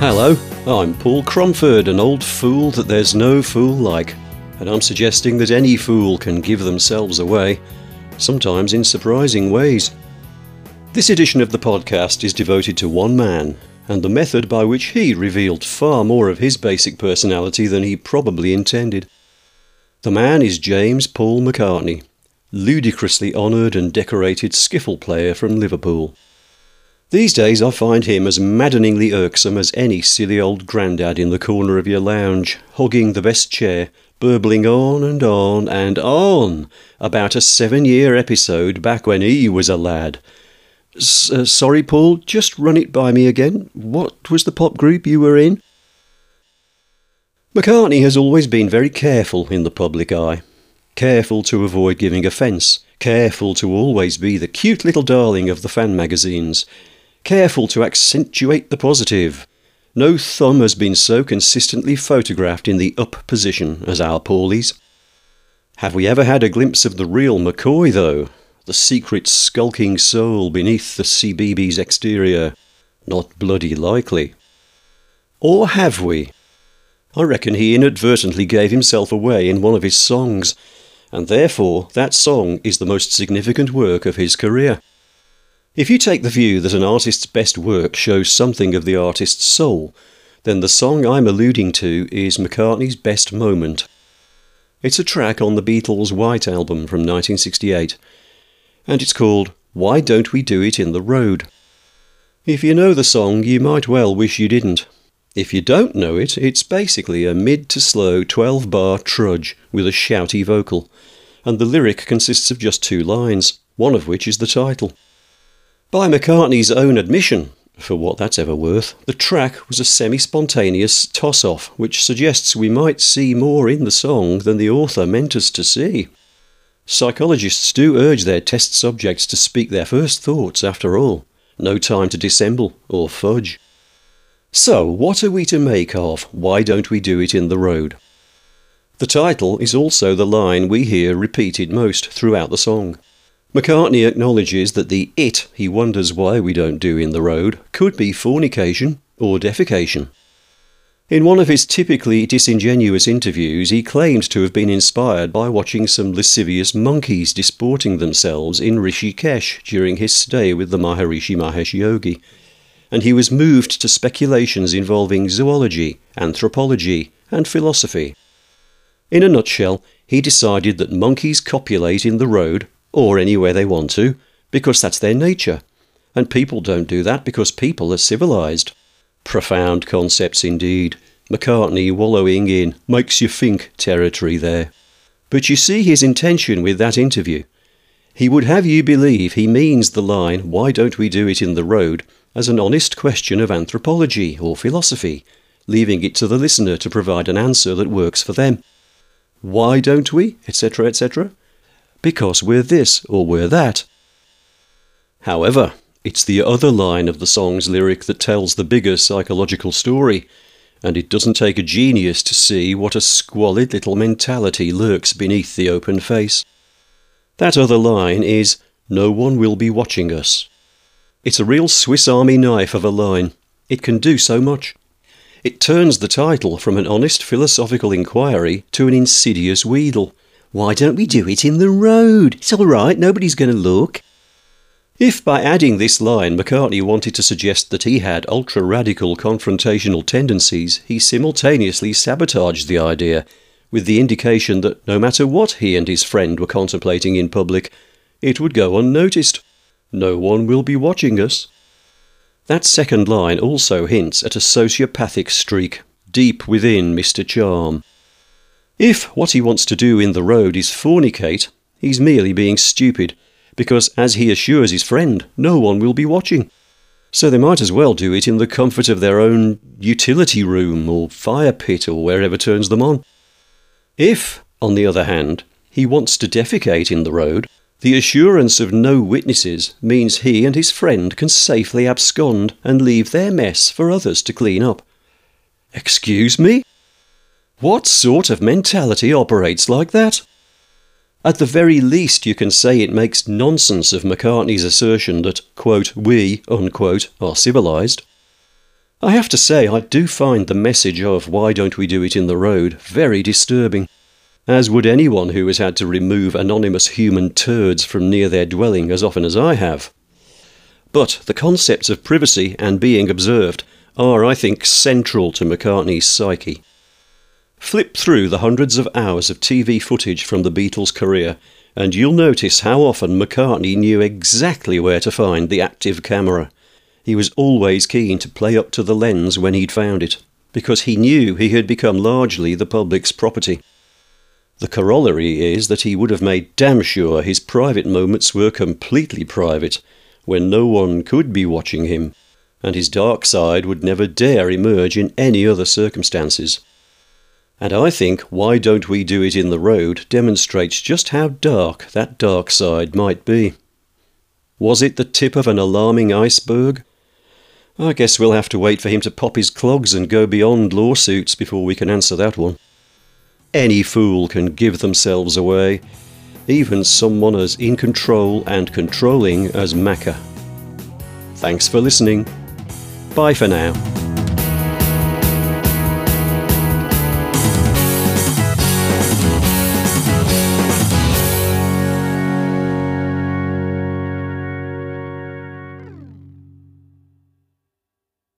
Hello, I'm Paul Cromford, an old fool that there's no fool like, and I'm suggesting that any fool can give themselves away, sometimes in surprising ways. This edition of the podcast is devoted to one man, and the method by which he revealed far more of his basic personality than he probably intended. The man is James Paul McCartney, ludicrously honoured and decorated skiffle player from Liverpool. These days I find him as maddeningly irksome as any silly old grandad in the corner of your lounge, hogging the best chair, burbling on and on and on about a seven year episode back when he was a lad. S- uh, sorry, Paul, just run it by me again. What was the pop group you were in? McCartney has always been very careful in the public eye. Careful to avoid giving offence. Careful to always be the cute little darling of the fan magazines careful to accentuate the positive. No thumb has been so consistently photographed in the up position as our Paulie's. Have we ever had a glimpse of the real McCoy, though? The secret skulking soul beneath the CBB's exterior? Not bloody likely. Or have we? I reckon he inadvertently gave himself away in one of his songs, and therefore that song is the most significant work of his career. If you take the view that an artist's best work shows something of the artist's soul, then the song I'm alluding to is McCartney's best moment. It's a track on the Beatles' White album from 1968, and it's called Why Don't We Do It in the Road? If you know the song, you might well wish you didn't. If you don't know it, it's basically a mid to slow 12 bar trudge with a shouty vocal, and the lyric consists of just two lines, one of which is the title. By McCartney's own admission, for what that's ever worth, the track was a semi spontaneous toss off, which suggests we might see more in the song than the author meant us to see. Psychologists do urge their test subjects to speak their first thoughts, after all. No time to dissemble or fudge. So, what are we to make of Why Don't We Do It in the Road? The title is also the line we hear repeated most throughout the song. McCartney acknowledges that the it he wonders why we don't do in the road could be fornication or defecation. In one of his typically disingenuous interviews, he claimed to have been inspired by watching some lascivious monkeys disporting themselves in Rishikesh during his stay with the Maharishi Mahesh Yogi, and he was moved to speculations involving zoology, anthropology, and philosophy. In a nutshell, he decided that monkeys copulate in the road or anywhere they want to, because that's their nature. And people don't do that because people are civilized. Profound concepts indeed. McCartney wallowing in makes you think territory there. But you see his intention with that interview. He would have you believe he means the line, why don't we do it in the road, as an honest question of anthropology or philosophy, leaving it to the listener to provide an answer that works for them. Why don't we, etc., etc.? Because we're this or we're that. However, it's the other line of the song's lyric that tells the bigger psychological story, and it doesn't take a genius to see what a squalid little mentality lurks beneath the open face. That other line is, No one will be watching us. It's a real Swiss Army knife of a line. It can do so much. It turns the title from an honest philosophical inquiry to an insidious wheedle. Why don't we do it in the road? It's all right, nobody's going to look. If by adding this line McCartney wanted to suggest that he had ultra radical confrontational tendencies, he simultaneously sabotaged the idea, with the indication that no matter what he and his friend were contemplating in public, it would go unnoticed. No one will be watching us. That second line also hints at a sociopathic streak deep within Mr. Charm. If what he wants to do in the road is fornicate, he's merely being stupid, because, as he assures his friend, no one will be watching. So they might as well do it in the comfort of their own utility room or fire pit or wherever turns them on. If, on the other hand, he wants to defecate in the road, the assurance of no witnesses means he and his friend can safely abscond and leave their mess for others to clean up. Excuse me? What sort of mentality operates like that? At the very least, you can say it makes nonsense of McCartney's assertion that, quote, we, unquote, are civilised. I have to say, I do find the message of why don't we do it in the road very disturbing, as would anyone who has had to remove anonymous human turds from near their dwelling as often as I have. But the concepts of privacy and being observed are, I think, central to McCartney's psyche. Flip through the hundreds of hours of TV footage from the Beatles' career, and you'll notice how often McCartney knew exactly where to find the active camera. He was always keen to play up to the lens when he'd found it, because he knew he had become largely the public's property. The corollary is that he would have made damn sure his private moments were completely private, when no one could be watching him, and his dark side would never dare emerge in any other circumstances. And I think Why Don't We Do It in the Road demonstrates just how dark that dark side might be. Was it the tip of an alarming iceberg? I guess we'll have to wait for him to pop his clogs and go beyond lawsuits before we can answer that one. Any fool can give themselves away, even someone as in control and controlling as Macca. Thanks for listening. Bye for now.